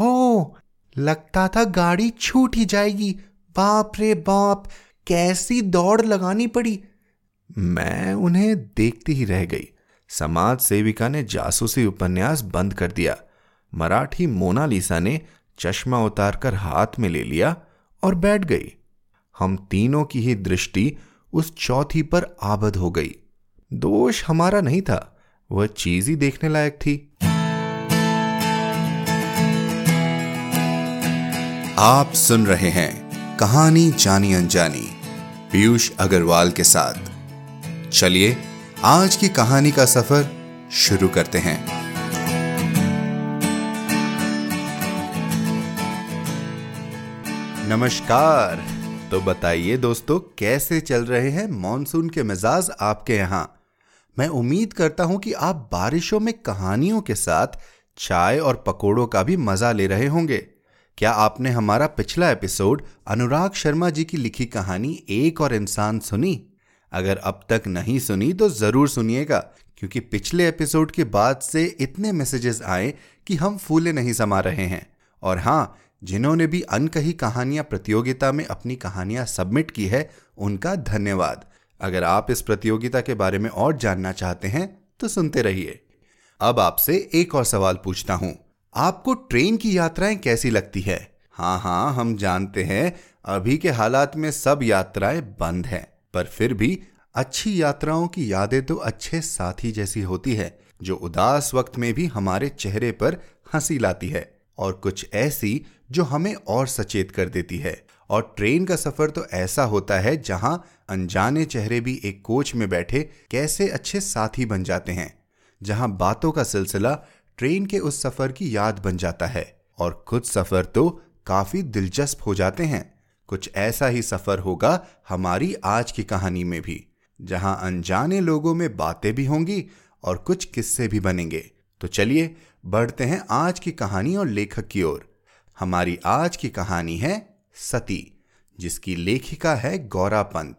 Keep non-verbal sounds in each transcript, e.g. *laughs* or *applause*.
ओ लगता था गाड़ी छूट ही जाएगी। बाप रे बाप, कैसी दौड़ लगानी पड़ी। मैं उन्हें देखती ही रह गई। समाज सेविका ने जासूसी उपन्यास बंद कर दिया। मराठी मोनालिसा ने चश्मा उतारकर हाथ में ले लिया और बैठ गई। हम तीनों की ही दृष्टि उस चौथी पर आबद हो गई। दोष हमारा नहीं था, वह चीज़ ही देखने लायक थी। आप सुन रहे हैं कहानी जानी अनजानी, पीयूष अग्रवाल के साथ। चलिए, आज की कहानी का सफ़र शुरू करते हैं। नमस्कार। तो बताइए दोस्तों, कैसे चल रहे हैं मॉनसून के मिजाज आपके यहाँ? मैं उम्मीद करता हूँ कि आप बारिशों में कहानियों के साथ चाय और पकोड़ों का भी मज़ा ले रहे होंगे। क्या आपने हमारा पिछला एपिसोड अनुराग शर्मा जी की लिखी कहानी एक और इंसान सुनी? अगर अब तक नहीं सुनी तो ज़रूर सुनिएगा, क्योंकि पिछले एपिसोड के बाद से इतने मैसेजेस आए कि हम फूले नहीं समा रहे हैं। और हाँ, जिन्होंने भी अनकही कहानियाँ प्रतियोगिता में अपनी कहानियाँ सबमिट की है, उनका धन्यवाद। अगर आप इस प्रतियोगिता के बारे में और जानना चाहते हैं तो सुनते रहिए। अब आपसे एक और सवाल पूछता हूँ। आपको ट्रेन की यात्राएँ कैसी लगती है? हाँ हाँ हम जानते हैं। अभी के हालात में सब यात्राएँ बंद हैं, पर फिर भी अच्छी यात्राओं की यादें तो अच्छे साथी जैसी होती है, जो उदास वक्त में भी हमारे चेहरे पर हँसी लाती है और कुछ ऐसी जो हमें और सचेत कर देती है। और ट्रेन का सफ़र तो ऐसा होता है जहाँ अनजाने चेहरे भी एक कोच में बैठे कैसे अच्छे साथी बन जाते हैं, जहाँ बातों का सिलसिला ट्रेन के उस सफ़र की याद बन जाता है। और कुछ सफ़र तो काफ़ी दिलचस्प हो जाते हैं। कुछ ऐसा ही सफ़र होगा हमारी आज की कहानी में भी, जहाँ अनजाने लोगों में बातें भी होंगी और कुछ किस्से भी बनेंगे। तो चलिए, बढ़ते हैं आज की कहानी और लेखक की ओर। हमारी आज की कहानी है सती, जिसकी लेखिका है गौरा पंत,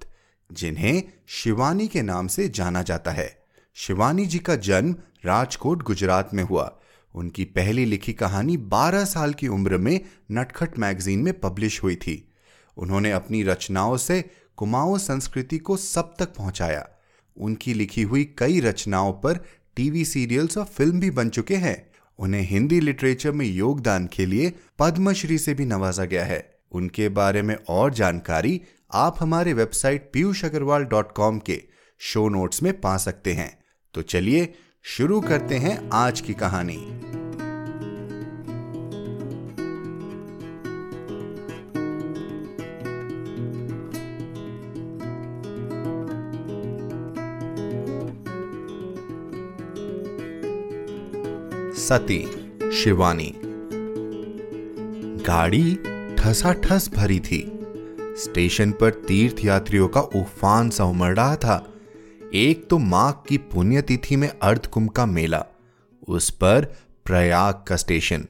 जिन्हें शिवानी के नाम से जाना जाता है। शिवानी जी का जन्म राजकोट, गुजरात में हुआ। उनकी पहली लिखी कहानी 12 साल की उम्र में नटखट मैगजीन में पब्लिश हुई थी। उन्होंने अपनी रचनाओं से कुमाऊं संस्कृति को सब तक पहुँचाया। उनकी लिखी हुई कई रचनाओं पर टीवी सीरियल्स और फ़िल्म भी बन चुके हैं। उन्हें हिंदी लिटरेचर में योगदान के लिए पद्मश्री से भी नवाजा गया है। उनके बारे में और जानकारी आप हमारे website Piyush Agarwal dot com के शो नोट्स में पा सकते हैं। तो चलिए शुरू करते हैं आज की कहानी। सती, शिवानी। गाड़ी ठसा ठसाठस भरी थी। स्टेशन पर तीर्थ यात्रियों का उफान सा उमड़ रहा था। एक तो माघ की पुण्यतिथि में अर्धकुंभ का मेला, उस पर प्रयाग का स्टेशन।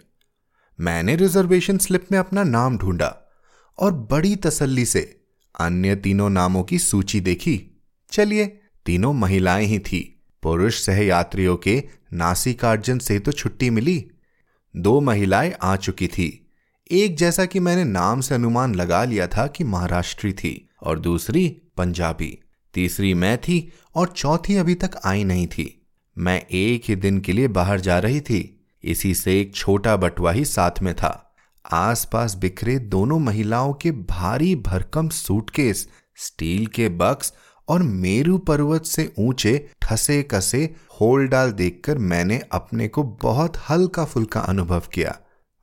मैंने रिजर्वेशन स्लिप में अपना नाम ढूंढा और बड़ी तसल्ली से अन्य तीनों नामों की सूची देखी। चलिए, तीनों महिलाएँ ही थी। पुरुष सहयात्रियों के नासिकार्जन से तो छुट्टी मिली। दो महिलाएँ आ चुकी थी। एक जैसा कि मैंने नाम से अनुमान लगा लिया था कि महाराष्ट्री थी और दूसरी पंजाबी। तीसरी मैं थी और चौथी अभी तक आई नहीं थी। मैं एक ही दिन के लिए बाहर जा रही थी। इसी से एक छोटा बटुआ ही साथ में था। आसपास बिखरे दोनों महिलाओं के भारी भरकम सूटकेस, स्टील के बक्स और मेरू पर्वत से ऊँचे ठसे कसे होल डाल देखकर मैंने अपने को बहुत हल्का फुल्का अनुभव किया।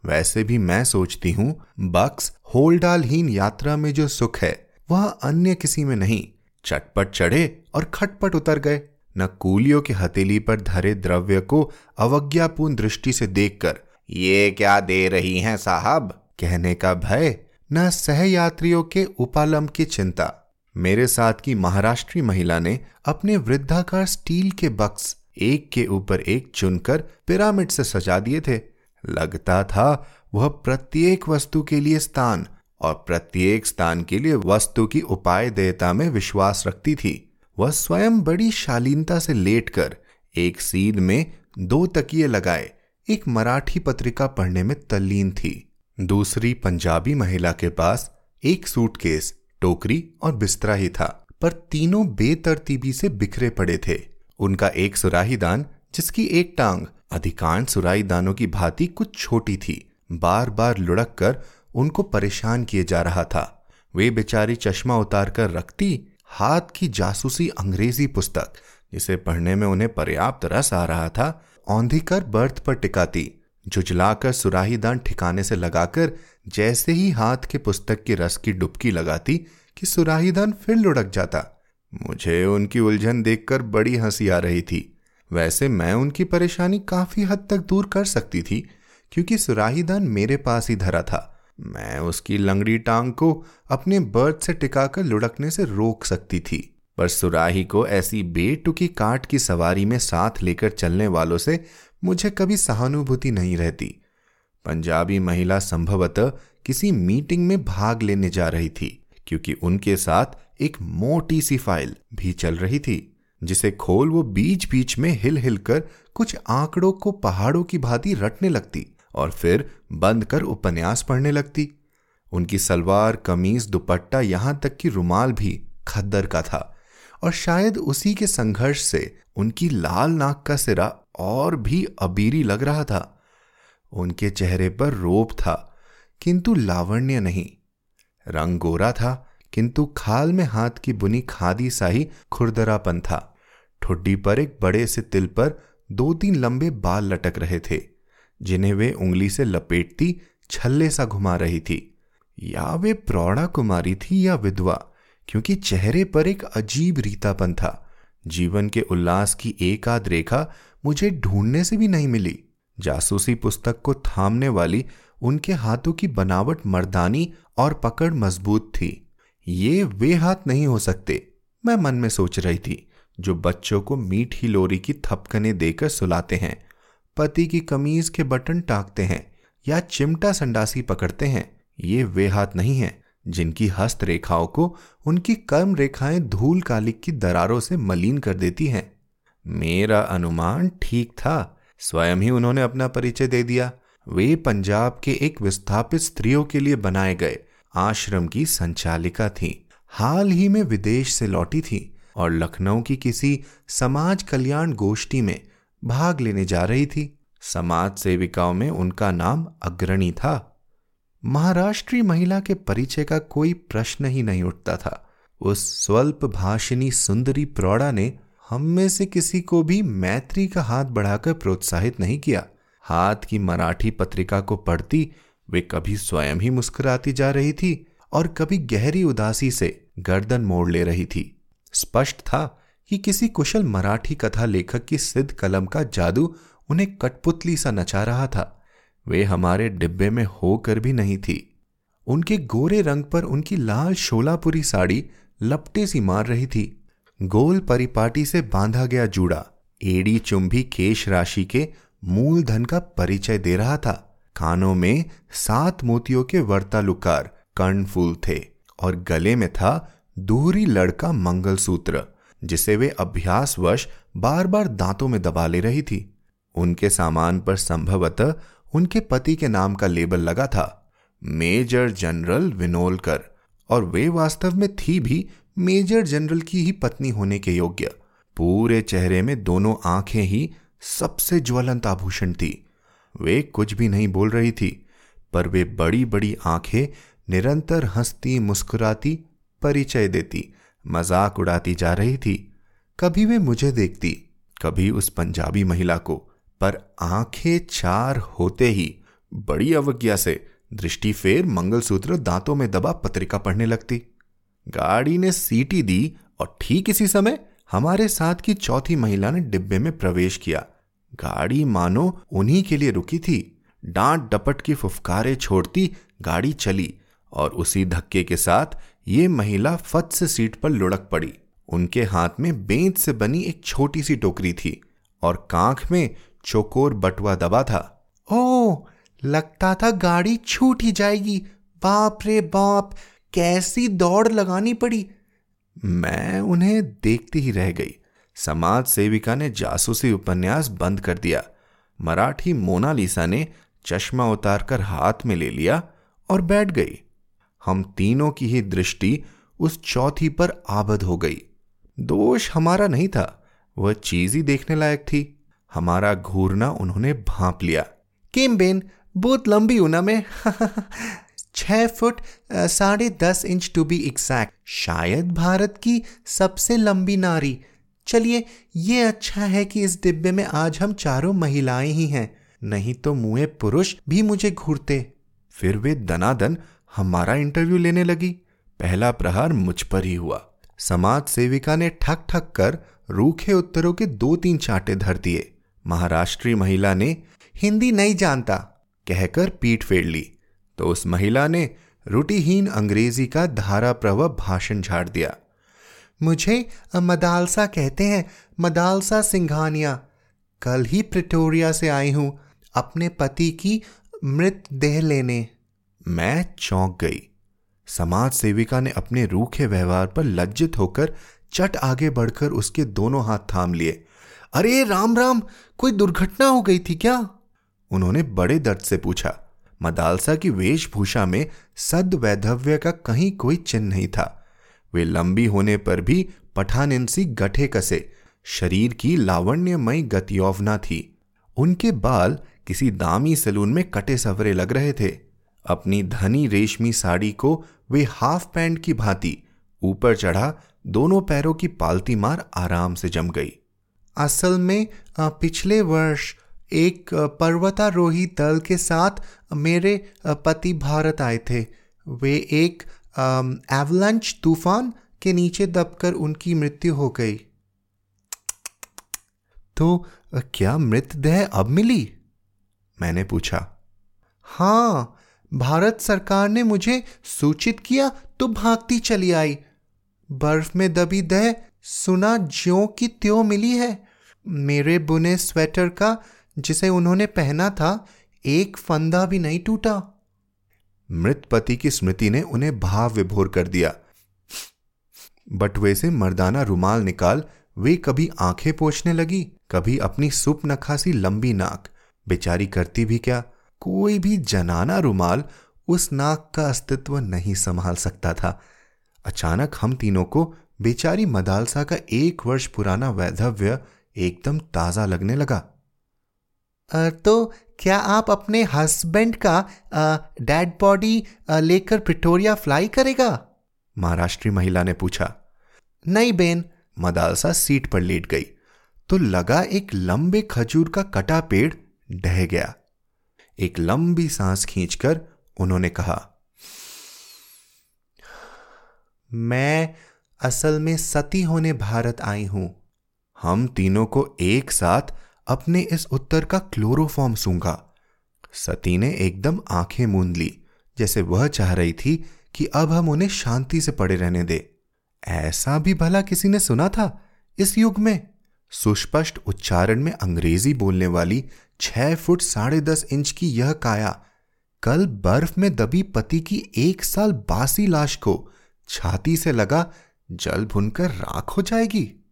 वैसे भी मैं सोचती हूँ, बक्स होल डालहीन यात्रा में जो सुख है, वह अन्य किसी में नहीं। चटपट चढ़े और खटपट उतर गए। न कूलियों के हथेली पर धरे द्रव्य को अवज्ञापूर्ण दृष्टि से देखकर, ये क्या दे रही हैं साहब? कहने का भय, न सहयात्रियों के उपालम की चिंता। मेरे साथ की महाराष्ट्री महिला ने अपने वृद्धाकार स्टील के बक्स एक के ऊपर एक चुनकर पिरामिड से सजा दिए थे। लगता था वह प्रत्येक वस्तु के लिए स्थान और प्रत्येक स्थान के लिए वस्तु की उपाय देयता में विश्वास रखती थी। वह स्वयं बड़ी शालीनता से लेटकर एक सीध में दो तकिए लगाए। एक मराठी पत्रिका पढ़ने में तल्लीन थी। दूसरी पंजाबी महिला के पास एक सूटकेस, टोकरी और बिस्तरा ही था। पर तीनों बेतरतीबी से बिखरे पड़े थे। उनका एक सुराही दान जिसकी एक टांग, अधिकांश सुराही दानों की भांति कुछ छोटी थी बार बार लुढ़क कर उनको परेशान किए जा रहा था। वे बेचारी चश्मा उतार कर रखती, हाथ की जासूसी अंग्रेज़ी पुस्तक, जिसे पढ़ने में उन्हें पर्याप्त रस आ रहा था औंधी कर बर्थ पर टिकाती, झुझलाकर सुराही दान ठिकाने से लगाकर जैसे ही हाथ के पुस्तक की रस की डुबकी लगाती कि सुराहीदान फिर लुढ़क जाता। मुझे उनकी उलझन देखकर बड़ी हँसी आ रही थी। वैसे मैं उनकी परेशानी काफ़ी हद तक दूर कर सकती थी, क्योंकि सुराहीदान मेरे पास ही धरा था। मैं उसकी लंगड़ी टांग को अपने बर्थ से टिकाकर लुढ़कने से रोक सकती थी, पर सुराही को ऐसी बेटुकी काट की सवारी में साथ लेकर चलने वालों से मुझे कभी सहानुभूति नहीं रहती। पंजाबी महिला संभवतः किसी मीटिंग में भाग लेने जा रही थी, क्योंकि उनके साथ एक मोटी सी फ़ाइल भी चल रही थी, जिसे खोल वो बीच बीच में हिल हिल कर कुछ आंकड़ों को पहाड़ों की भांति रटने लगती। और फिर बंद कर उपन्यास पढ़ने लगती। उनकी सलवार, कमीज, दुपट्टा यहाँ तक कि रुमाल भी खद्दर का था और शायद उसी के संघर्ष से उनकी लाल नाक का सिरा और भी अबीरी लग रहा था। उनके चेहरे पर रोप था, किंतु लावण्य नहीं। रंग गोरा था, किंतु खाल में हाथ की बुनी खादी सा ही खुरदरापन था। ठुड्डी पर एक बड़े से तिल पर दो तीन लंबे बाल लटक रहे थे। जिन्हें वे उंगली से लपेटती, छल्ले सा घुमा रही थी। या वे प्रौढ़ा कुमारी थी या विधवा, क्योंकि चेहरे पर एक अजीब रीतापन था। जीवन के उल्लास की एक आध रेखा मुझे ढूँढने से भी नहीं मिली। जासूसी पुस्तक को थामने वाली उनके हाथों की बनावट मर्दानी और पकड़ मज़बूत थी। ये वे हाथ नहीं हो सकते, मैं मन में सोच रही थी, जो बच्चों को मीठी लोरी की थपकने देकर सुलाते हैं। पति की कमीज के बटन टाकते हैं या चिमटा संडासी पकड़ते हैं, ये वे हाथ नहीं हैं जिनकी हस्त रेखाओं को उनकी कर्म रेखाएँ धूल कालिक की दरारों से मलिन कर देती हैं। मेरा अनुमान ठीक था, स्वयं ही उन्होंने अपना परिचय दे दिया। वे पंजाब के एक विस्थापित स्त्रियों के लिए बनाए गए आश्रम की संचालिका थी। हाल ही में विदेश से लौटी थी और लखनऊ की किसी समाज कल्याण गोष्ठी में भाग लेने जा रही थी। समाज सेविकाओं में उनका नाम अग्रणी था। महाराष्ट्रीय महिला के परिचय का कोई प्रश्न ही नहीं उठता था। उस स्वल्प भाषिनी सुंदरी प्रौढ़ा ने हम में से किसी को भी मैत्री का हाथ बढ़ाकर प्रोत्साहित नहीं किया। हाथ की मराठी पत्रिका को पढ़ती, वे कभी स्वयं ही मुस्कुराती जा रही थी और कभी गहरी उदासी से गर्दन मोड़ ले रही थी। स्पष्ट था कि किसी कुशल मराठी कथा लेखक की सिद्ध कलम का जादू उन्हें कठपुतली सा नचा रहा था। वे हमारे डिब्बे में होकर भी नहीं थी। उनके गोरे रंग पर उनकी लाल शोलापुरी साड़ी लपटे सी मार रही थी। गोल परिपाटी से बांधा गया जूड़ा, एड़ी चुंबी केश राशि के मूल धन का परिचय दे रहा था। कानों में सात मोतियों के वर्तालुकार कर्णफूल थे और गले में था दूरी लड़का मंगलसूत्र। जिसे वे अभ्यासवश बार बार दांतों में दबा ले रही थी। उनके सामान पर संभवतः उनके पति के नाम का लेबल लगा था, मेजर जनरल विनोलकर, और वे वास्तव में थी भी मेजर जनरल की ही पत्नी होने के योग्य। पूरे चेहरे में दोनों आँखें ही सबसे ज्वलंत आभूषण थी। वे कुछ भी नहीं बोल रही थी, पर वे बड़ी बड़ी आँखें निरंतर हंसती मुस्कुराती परिचय देती मज़ाक उड़ाती जा रही थी। कभी वे मुझे देखती, कभी उस पंजाबी महिला को, पर आँखें चार होते ही बड़ी अवज्ञा से दृष्टि फेर मंगलसूत्र दांतों में दबा पत्रिका पढ़ने लगती। गाड़ी ने सीटी दी और ठीक इसी समय हमारे साथ की चौथी महिला ने डिब्बे में प्रवेश किया। गाड़ी मानो उन्हीं के लिए रुकी थी। डांट डपट की फुफकारे छोड़ती गाड़ी चली और उसी धक्के के साथ ये महिला फत से सीट पर लुढ़क पड़ी। उनके हाथ में बेंत से बनी एक छोटी सी टोकरी थी और कांख में चोकोर बटुआ दबा था। ओ लगता था गाड़ी छूट ही जाएगी। बाप रे बाप, कैसी दौड़ लगानी पड़ी। मैं उन्हें देखती ही रह गई। समाज सेविका ने जासूसी उपन्यास बंद कर दिया। मराठी मोनालिसा ने चश्मा उतारकर हाथ में ले लिया और बैठ गई। हम तीनों की ही दृष्टि उस चौथी पर आबद हो गई। दोष हमारा नहीं था, वह चीज़ ही देखने लायक थी। हमारा घूरना उन्होंने भांप लिया। किम बेन, बहुत लंबी हूँ ना मैं? *laughs* छह फुट साढ़े दस इंच टू बी एग्जैक्ट शायद भारत की सबसे लंबी नारी। चलिए, ये अच्छा है कि इस डिब्बे में आज हम चारों महिलाएँ ही हैं। नहीं तो मुए पुरुष भी मुझे घूरते। फिर वे दनादन हमारा इंटरव्यू लेने लगी। पहला प्रहार मुझ पर ही हुआ। समाज सेविका ने ठक ठक कर रूखे उत्तरों के दो तीन चांटे धर दिए। महाराष्ट्रीय महिला ने, हिंदी नहीं जानता, कहकर पीठ फेर ली। तो उस महिला ने रुटिहीन अंग्रेज़ी का धारा प्रव भाषण झाड़ दिया। मुझे मदालसा कहते हैं, मदालसा सिंघानिया। कल ही प्रिटोरिया से आई हूँ, अपने पति की मृत देह लेने। मैं चौंक गई। समाज सेविका ने अपने रूखे व्यवहार पर लज्जित होकर चट आगे बढ़कर उसके दोनों हाथ थाम लिए। अरे, राम राम, कोई दुर्घटना हो गई थी क्या? उन्होंने बड़े दर्द से पूछा। मदालसा की वेशभूषा में सद वैधव्य का कहीं कोई चिन्ह नहीं था। वे लंबी होने पर भी पठानिनसी गठे कसे। शरीर की लावण्यमयी गतियोवना थी। उनके बाल किसी दामी सलून में कटे सवरे लग रहे थे। अपनी धनी रेशमी साड़ी को वे हाफ़ पैंट की भांति ऊपर चढ़ा, दोनों पैरों की पालती मार आराम से जम गई। असल में पिछले वर्ष एक पर्वतारोही दल के साथ मेरे पति भारत आए थे। वे एक एवलंच तूफ़ान के नीचे दबकर उनकी मृत्यु हो गई। तो क्या मृतदेह अब मिली? मैंने पूछा। हाँ भारत सरकार ने मुझे सूचित किया तो भागती चली आई। बर्फ़ में दबी देह सुना ज्यो की त्यों मिली है। मेरे बुने स्वेटर का, जिसे उन्होंने पहना था, एक फंदा भी नहीं टूटा। मृत पति की स्मृति ने उन्हें भाव विभोर कर दिया। बटवे से मर्दाना रुमाल निकाल, वे कभी आँखें पोछने लगी, कभी अपनी सुप नखासी लंबी नाक। बेचारी करती भी क्या? कोई भी जनाना रुमाल उस नाक का अस्तित्व नहीं संभाल सकता था। अचानक हम तीनों को बेचारी मदालसा का एक वर्ष पुराना वैधव्य एकदम ताज़ा लगने लगा। तो क्या आप अपने हस्बैंड का डेड बॉडी लेकर प्रिटोरिया फ्लाई करेगा? महाराष्ट्री महिला ने पूछा। नहीं बेन, मदालसा सीट पर लेट गई तो लगा एक लंबे खजूर का कटा पेड़ ढह गया। एक लंबी सांस खींचकर उन्होंने कहा, मैं असल में सती होने भारत आई हूँ। हम तीनों को एक साथ अपने इस उत्तर का क्लोरोफॉर्म सूंघा। सती ने एकदम आँखें मूंद ली, जैसे वह चाह रही थी कि अब हम उन्हें शांति से पड़े रहने दे। ऐसा भी भला किसी ने सुना था इस युग में? सुस्पष्ट उच्चारण में अंग्रेज़ी बोलने वाली छह फुट साढ़े दस इंच की यह काया कल बर्फ़ में दबी पति की एक साल बासी लाश को छाती से लगा, जल भुनकर राख हो जाएगी।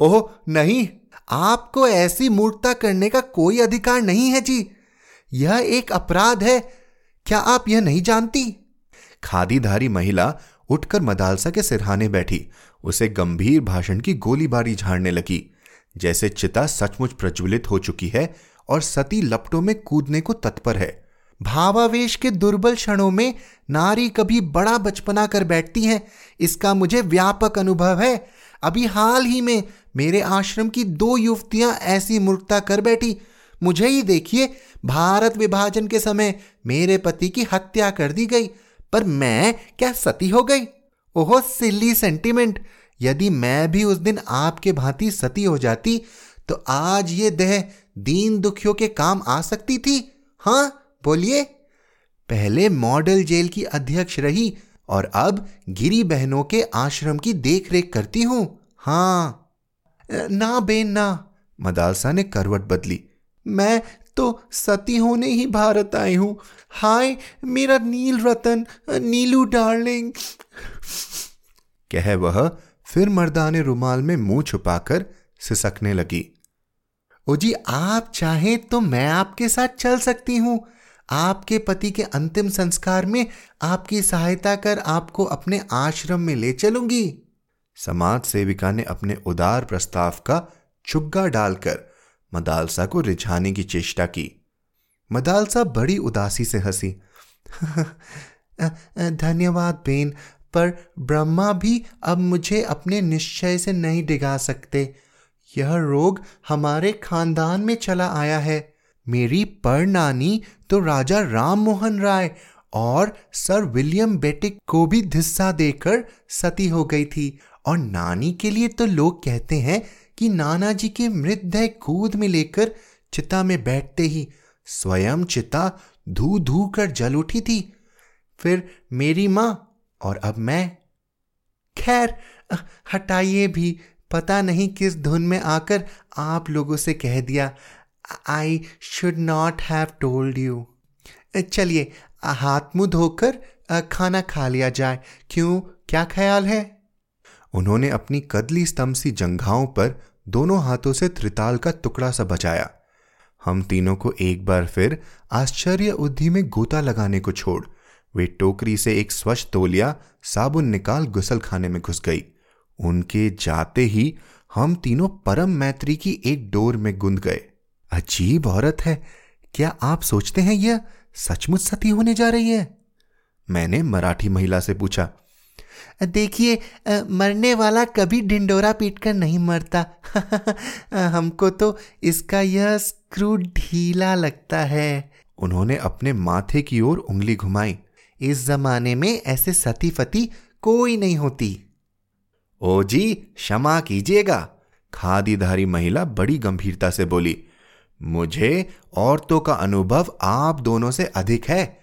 ओह, नहीं, आपको ऐसी मूर्खता करने का कोई अधिकार नहीं है जी। यह एक अपराध है, क्या आप यह नहीं जानती? खादीधारी महिला उठकर मदालसा के सिरहाने बैठी, उसे गंभीर भाषण की गोलीबारी झाड़ने लगी, जैसे चिता सचमुच प्रज्वलित हो चुकी है और सती लपटों में कूदने को तत्पर है। भावावेश के दुर्बल क्षणों में नारी कभी बड़ा बचपना कर बैठती है, इसका मुझे व्यापक अनुभव है। अभी हाल ही में मेरे आश्रम की दो युवतियाँ ऐसी मूर्खता कर बैठी, मुझे ही देखिए, भारत विभाजन के समय मेरे पति की हत्या कर दी गई, पर मैं क्या सती हो गई? ओहो, सिल्ली सेंटिमेंट। यदि मैं भी उस दिन आपके भांति सती हो जाती तो आज ये देह दीन दुखियों के काम आ सकती थी? हाँ बोलिए। पहले मॉडल जेल की अध्यक्ष रही और अब गिरी बहनों के आश्रम की देखरेख करती हूँ। हाँ। ना बेन, ना। मदालसा ने करवट बदली। मैं तो सती होने ही भारत आई हूँ। हाय, मेरा नील रतन, नीलू डार्लिंग। कह वह फिर मर्दाने रुमाल में मुँह छुपाकर सिसकने लगी। ओ जी आप चाहें तो मैं आपके साथ चल सकती हूँ। आपके पति के अंतिम संस्कार में आपकी सहायता कर आपको अपने आश्रम में ले चलूँगी। समाज सेविका ने अपने उदार प्रस्ताव का चुग्गा डालकर मदालसा को रिझाने की चेष्टा की। मदालसा बड़ी उदासी से हँसी। *laughs* धन्यवाद बेन, पर ब्रह्मा भी अब मुझे अपने निश्चय से नहीं डिगा सकते। यह रोग हमारे खानदान में चला आया है। मेरी पर परनानी तो राजा राम मोहन राय और सर विलियम बेटिक को भी धिस्सा देकर सती हो गई थी। और नानी के लिए तो लोग कहते हैं कि नाना जी के मृतदेह कूद में लेकर चिता में बैठते ही स्वयं चिता धू धू कर जल उठी थी। फिर मेरी माँ और अब मैं। खैर हटाइए भी। पता नहीं किस धुन में आकर आप लोगों से कह दिया I should not have told you चलिए, हाथ मुँह धोकर खाना खा लिया जाए। क्यों? क्या ख्याल है? उन्होंने अपनी कदली स्तंभ सी जंघाओं पर दोनों हाथों से त्रिताल का टुकड़ा सा बचाया। हम तीनों को एक बार फिर आश्चर्य उद्धि में गोता लगाने को छोड़, वे टोकरी से एक स्वच्छ तोलिया, साबुन निकाल गुसल खाने में घुस गई। उनके जाते ही हम तीनों परम मैत्री की एक डोर में गुंद गए। अजीब औरत है। क्या आप सोचते हैं यह सचमुच सती होने जा रही है? मैंने मराठी महिला से पूछा। देखिए मरने वाला कभी ढिंडोरा पीटकर नहीं मरता। *laughs* हमको तो इसका यह स्क्रू ढीला लगता है। उन्होंने अपने माथे की ओर उंगली घुमाई। इस जमाने में ऐसे सती फती कोई नहीं होती। ओ जी, क्षमा कीजिएगा। खादीधारी महिला बड़ी गंभीरता से बोली, मुझे औरतों का अनुभव आप दोनों से अधिक है।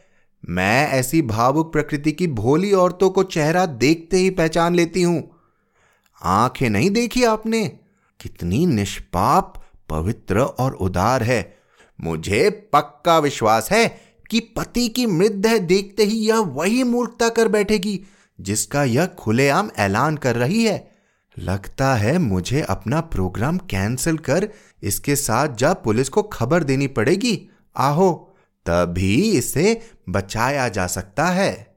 मैं ऐसी भावुक प्रकृति की भोली औरतों को चेहरा देखते ही पहचान लेती हूँ। आँखें नहीं देखी आपने? कितनी निष्पाप, पवित्र और उदार है। मुझे पक्का विश्वास है कि पति की मृतदेह देखते ही यह वही मूर्खता कर बैठेगी। जिसका यह खुलेआम ऐलान कर रही है। लगता है मुझे अपना प्रोग्राम कैंसिल कर इसके साथ जा पुलिस को खबर देनी पड़ेगी। आहो, तभी इसे बचाया जा सकता है।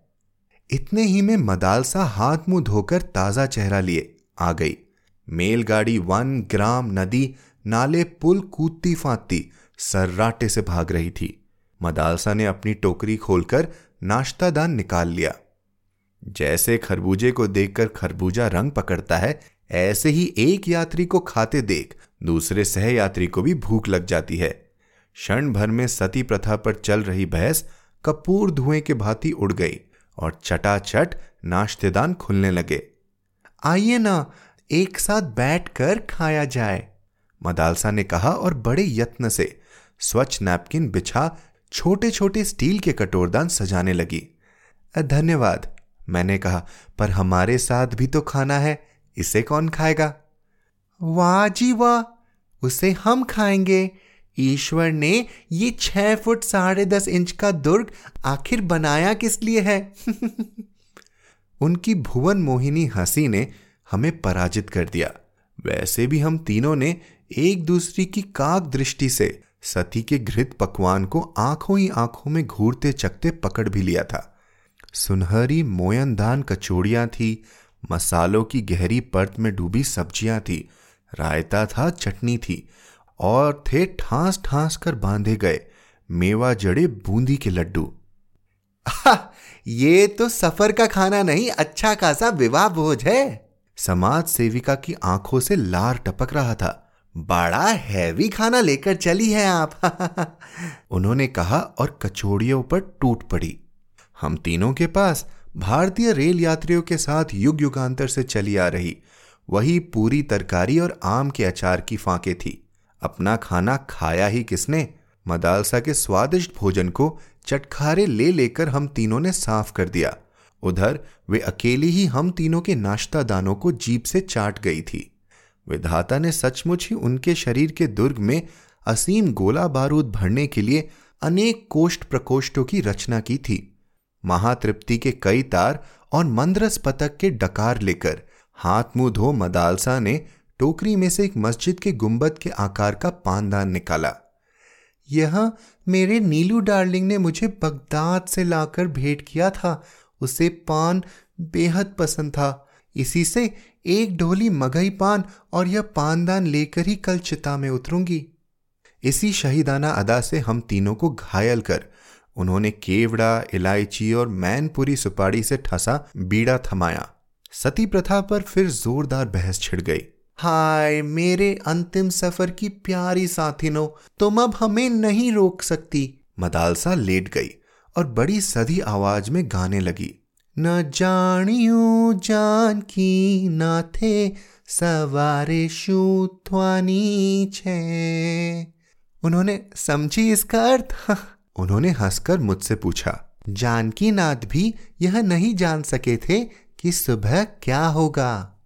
इतने ही में मदालसा हाथ मुँह धोकर ताज़ा चेहरा लिए, आ गई। मेलगाड़ी वन ग्राम नदी नाले पुल कूदती फांदती सर्राटे से भाग रही थी। मदालसा ने अपनी टोकरी खोलकर नाश्तादान निकाल लिया। जैसे खरबूजे को देखकर खरबूजा रंग पकड़ता है, ऐसे ही एक यात्री को खाते देख दूसरे सह यात्री को भी भूख लग जाती है। क्षण भर में सती प्रथा पर चल रही बहस कपूर धुएँ के भांति उड़ गई और चटाचट नाश्तेदान खुलने लगे। आइए ना, एक साथ बैठकर खाया जाए, मदालसा ने कहा और बड़े यत्न से स्वच्छ नैपकिन बिछा छोटे छोटे स्टील के कटोरदान सजाने लगी। धन्यवाद। मैंने कहा, पर हमारे साथ भी तो खाना है, इसे कौन खाएगा? वाह जी वाह, उसे हम खाएँगे। ईश्वर ने ये छह फुट साढ़े दस इंच का दुर्ग आखिर बनाया किस लिए है? *laughs* उनकी भुवन मोहिनी हँसी ने हमें पराजित कर दिया। वैसे भी हम तीनों ने एक दूसरे की काक दृष्टि से सती के घृत पकवान को आँखों ही आँखों में घूरते चकते पकड़ भी लिया था। सुनहरी मोयनदान कचौड़ियाँ थी, मसालों की गहरी परत में डूबी सब्ज़ियाँ थी, रायता था, चटनी थी, और थे ठांस ठांस कर बांधे गए मेवा जड़े बूंदी के लड्डू। ये तो सफ़र का खाना नहीं अच्छा खासा विवाह भोज है। समाज सेविका की आँखों से लार टपक रहा था। बड़ा हैवी खाना लेकर चली है आप। *laughs* उन्होंने कहा और कचौड़ियों पर टूट पड़ी। हम तीनों के पास भारतीय रेल यात्रियों के साथ युग युगांतर से चली आ रही। वही पूरी तरकारी और आम के अचार की फांके थी। अपना खाना खाया ही किसने? मदालसा के स्वादिष्ट भोजन को चटखारे ले लेकर हम तीनों ने साफ़ कर दिया। उधर वे अकेली ही हम तीनों के नाश्ता दानों को जीप से चाट गई थी। विधाता ने सचमुच ही उनके शरीर के दुर्ग में असीम गोला बारूद भरने के लिए अनेक कोष्ठ प्रकोष्ठों की रचना की थी। महातृप्ति के कई तार और मंद्रस पतक के डकार लेकर हाथ मुँह धो मदालसा ने टोकरी में से एक मस्जिद के गुंबद के आकार का पानदान निकाला। यह मेरे नीलू डार्लिंग ने मुझे बगदाद से लाकर भेंट किया था। उसे पान बेहद पसंद था। इसी से एक ढोली मगई पान और यह पानदान लेकर ही कल चिता में उतरूँगी। इसी शहीदाना अदा से हम तीनों को घायल कर उन्होंने केवड़ा, इलायची और मैनपुरी सुपाड़ी से ठसा बीड़ा थमाया। सती प्रथा पर फिर जोरदार बहस छिड़ गई। हाय, मेरे अंतिम सफ़र की प्यारी साथिनो, तुम अब हमें नहीं रोक सकती। मदालसा लेट गई और बड़ी सधी आवाज़ में गाने लगी। न जानियो जान की ना थे, सवारे छे। उन्होंने समझी इसका अर्थ? उन्होंने हंसकर मुझसे पूछा, जानकी नाथ भी यह नहीं जान सके थे कि सुबह क्या होगा?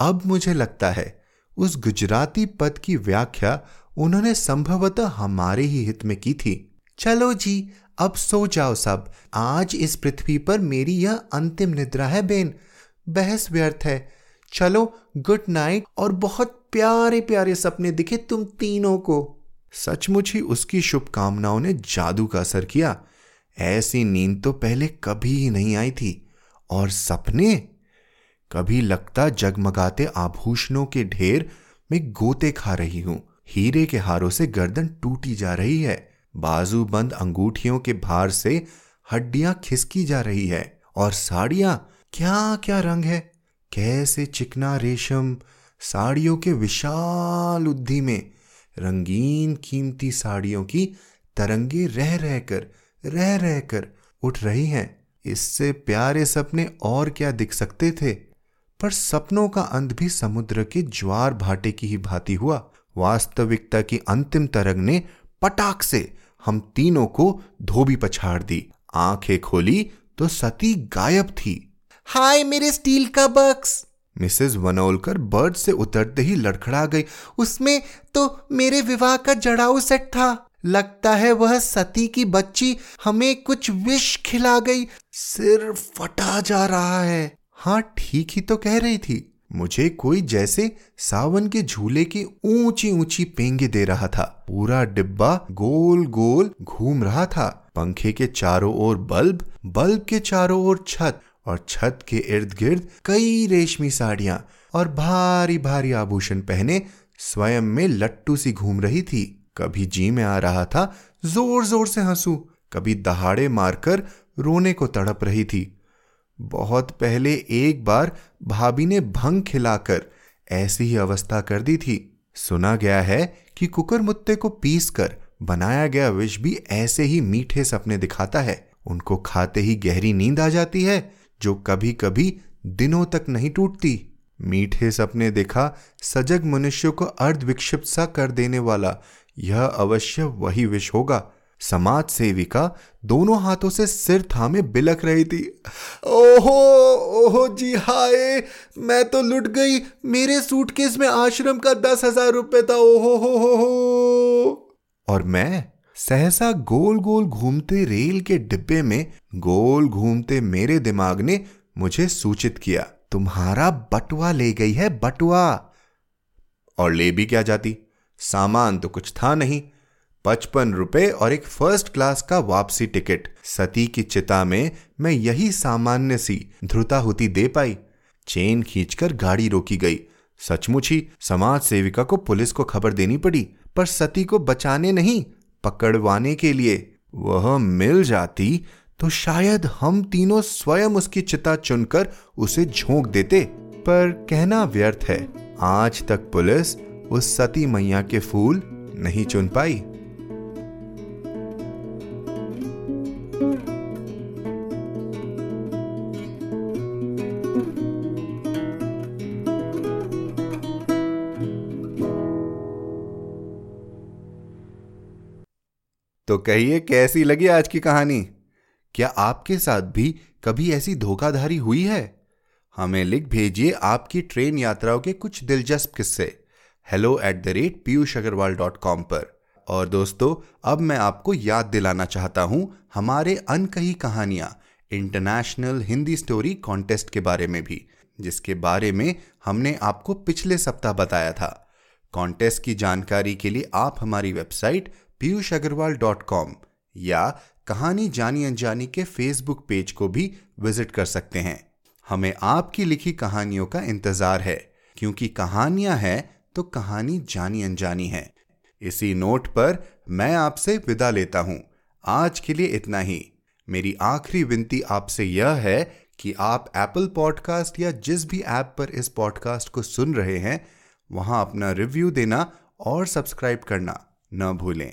अब मुझे लगता है, उस गुजराती पद की व्याख्या उन्होंने संभवतः हमारे ही हित में की थी। चलो जी, अब सो जाओ सब। आज इस पृथ्वी पर मेरी यह अंतिम निद्रा है, बेन। बहस व्यर्थ है। चलो, गुड नाइट और बहुत प्यारे प्यारे सपने दिखे तुम तीनों को। सचमुच ही उसकी शुभकामनाओं ने जादू का असर किया। ऐसी नींद तो पहले कभी ही नहीं आई थी। और सपने? कभी लगता जगमगाते आभूषणों के ढेर में गोते खा रही हूँ। हीरे के हारों से गर्दन टूटी जा रही है। बाजू बंद अंगूठियों के भार से हड्डियाँ खिसकी जा रही है। और साड़ियाँ? क्या क्या रंग है? कैसे चिकना रेशम साड़ियों के विशाल उद्धि में? रंगीन कीमती साड़ियों की तरंगे रह रहकर रह रहकर उठ रही हैं। इससे प्यारे सपने और क्या दिख सकते थे? पर सपनों का अंत भी समुद्र के ज्वार भाटे की ही भांति हुआ। वास्तविकता की अंतिम तरंग ने पटाख से हम तीनों को धोबी पछाड़ दी। आँखें खोली तो सती गायब थी। हाय मेरे स्टील का बक्स! मिसेस वनोलकर बर्ड से उतरते ही लड़खड़ा गई। उसमें तो मेरे विवाह का जड़ाऊ सेट था। लगता है वह सती की बच्ची हमें कुछ विष खिला गई। सिर फटा जा रहा है। हाँ ठीक ही तो कह रही थी। मुझे कोई जैसे सावन के झूले की ऊँची ऊँची पेंगे दे रहा था। पूरा डिब्बा गोल गोल घूम रहा था। पंखे के चारों ओर बल्ब बल्ब के चारों ओर छत और छत के इर्द गिर्द कई रेशमी साड़ियाँ और भारी भारी आभूषण पहने स्वयं में लट्टू सी घूम रही थी। कभी जी में आ रहा था, ज़ोर ज़ोर से हंसू। कभी दहाड़े मारकर रोने को तड़प रही थी। बहुत पहले एक बार भाभी ने भंग खिलाकर ऐसी ही अवस्था कर दी थी। सुना गया है कि कुकर मुत्ते को पीस कर बनाया गया विष भी ऐसे ही मीठे सपने दिखाता है। उनको खाते ही गहरी नींद आ जाती है जो कभी कभी दिनों तक नहीं टूटती। मीठे सपने देखा, सजग मनुष्य को अर्ध विक्षिप्त सा कर देने वाला, यह अवश्य वही विष होगा। समाज सेविका दोनों हाथों से सिर थामे बिलक रही थी। ओहो ओहो जी हाय, मैं तो लुट गई। मेरे सूटकेस में आश्रम का दस हज़ार रुपये था। ओहो, हो हो हो। और मैं सहसा गोल गोल घूमते रेल के डिब्बे में गोल घूमते मेरे दिमाग ने मुझे सूचित किया, तुम्हारा बटुआ ले गई है, बटुआ! और ले भी क्या जाती? सामान तो कुछ था नहीं। पचपन रुपए और एक फ़र्स्ट क्लास का वापसी टिकट। सती की चिता में मैं यही सामान्य सी ध्रुता होती दे पाई। चेन खींचकर गाड़ी रोकी गई। सचमुच ही समाज सेविका को पुलिस को खबर देनी पड़ी, पर सती को बचाने नहीं। पकड़वाने के लिए वह मिल जाती तो शायद हम तीनों स्वयं उसकी चिता चुनकर उसे झोंक देते। पर कहना व्यर्थ है, आज तक पुलिस उस सती मैया के फूल नहीं चुन पाई। तो कहिए कैसी लगी आज की कहानी? क्या आपके साथ भी कभी ऐसी धोखाधड़ी हुई है? हमें लिख भेजिए आपकी ट्रेन यात्राओं के कुछ दिलचस्प किस्से। Hello at the rate Piyush Agarwal dot com पर। और दोस्तों, अब मैं आपको याद दिलाना चाहता हूँ हमारे अनकही कहानियाँ इंटरनेशनल हिंदी स्टोरी कॉन्टेस्ट के बारे में भी, जिसके बारे में हमने आपको पिछले सप्ताह बताया था। कॉन्टेस्ट की जानकारी के लिए आप हमारी website Piyush Agarwal dot com या कहानी जानी अनजानी के फेसबुक पेज को भी विज़िट कर सकते हैं। हमें आपकी लिखी कहानियों का इंतज़ार है, क्योंकि कहानियाँ हैं तो कहानी जानी अनजानी है। इसी नोट पर मैं आपसे विदा लेता हूँ। आज के लिए इतना ही। मेरी आखिरी विनती आपसे यह है कि आप एप्पल पॉडकास्ट या जिस भी ऐप पर इस पॉडकास्ट को सुन रहे हैं, वहाँ अपना रिव्यू देना और सब्सक्राइब करना न भूलें।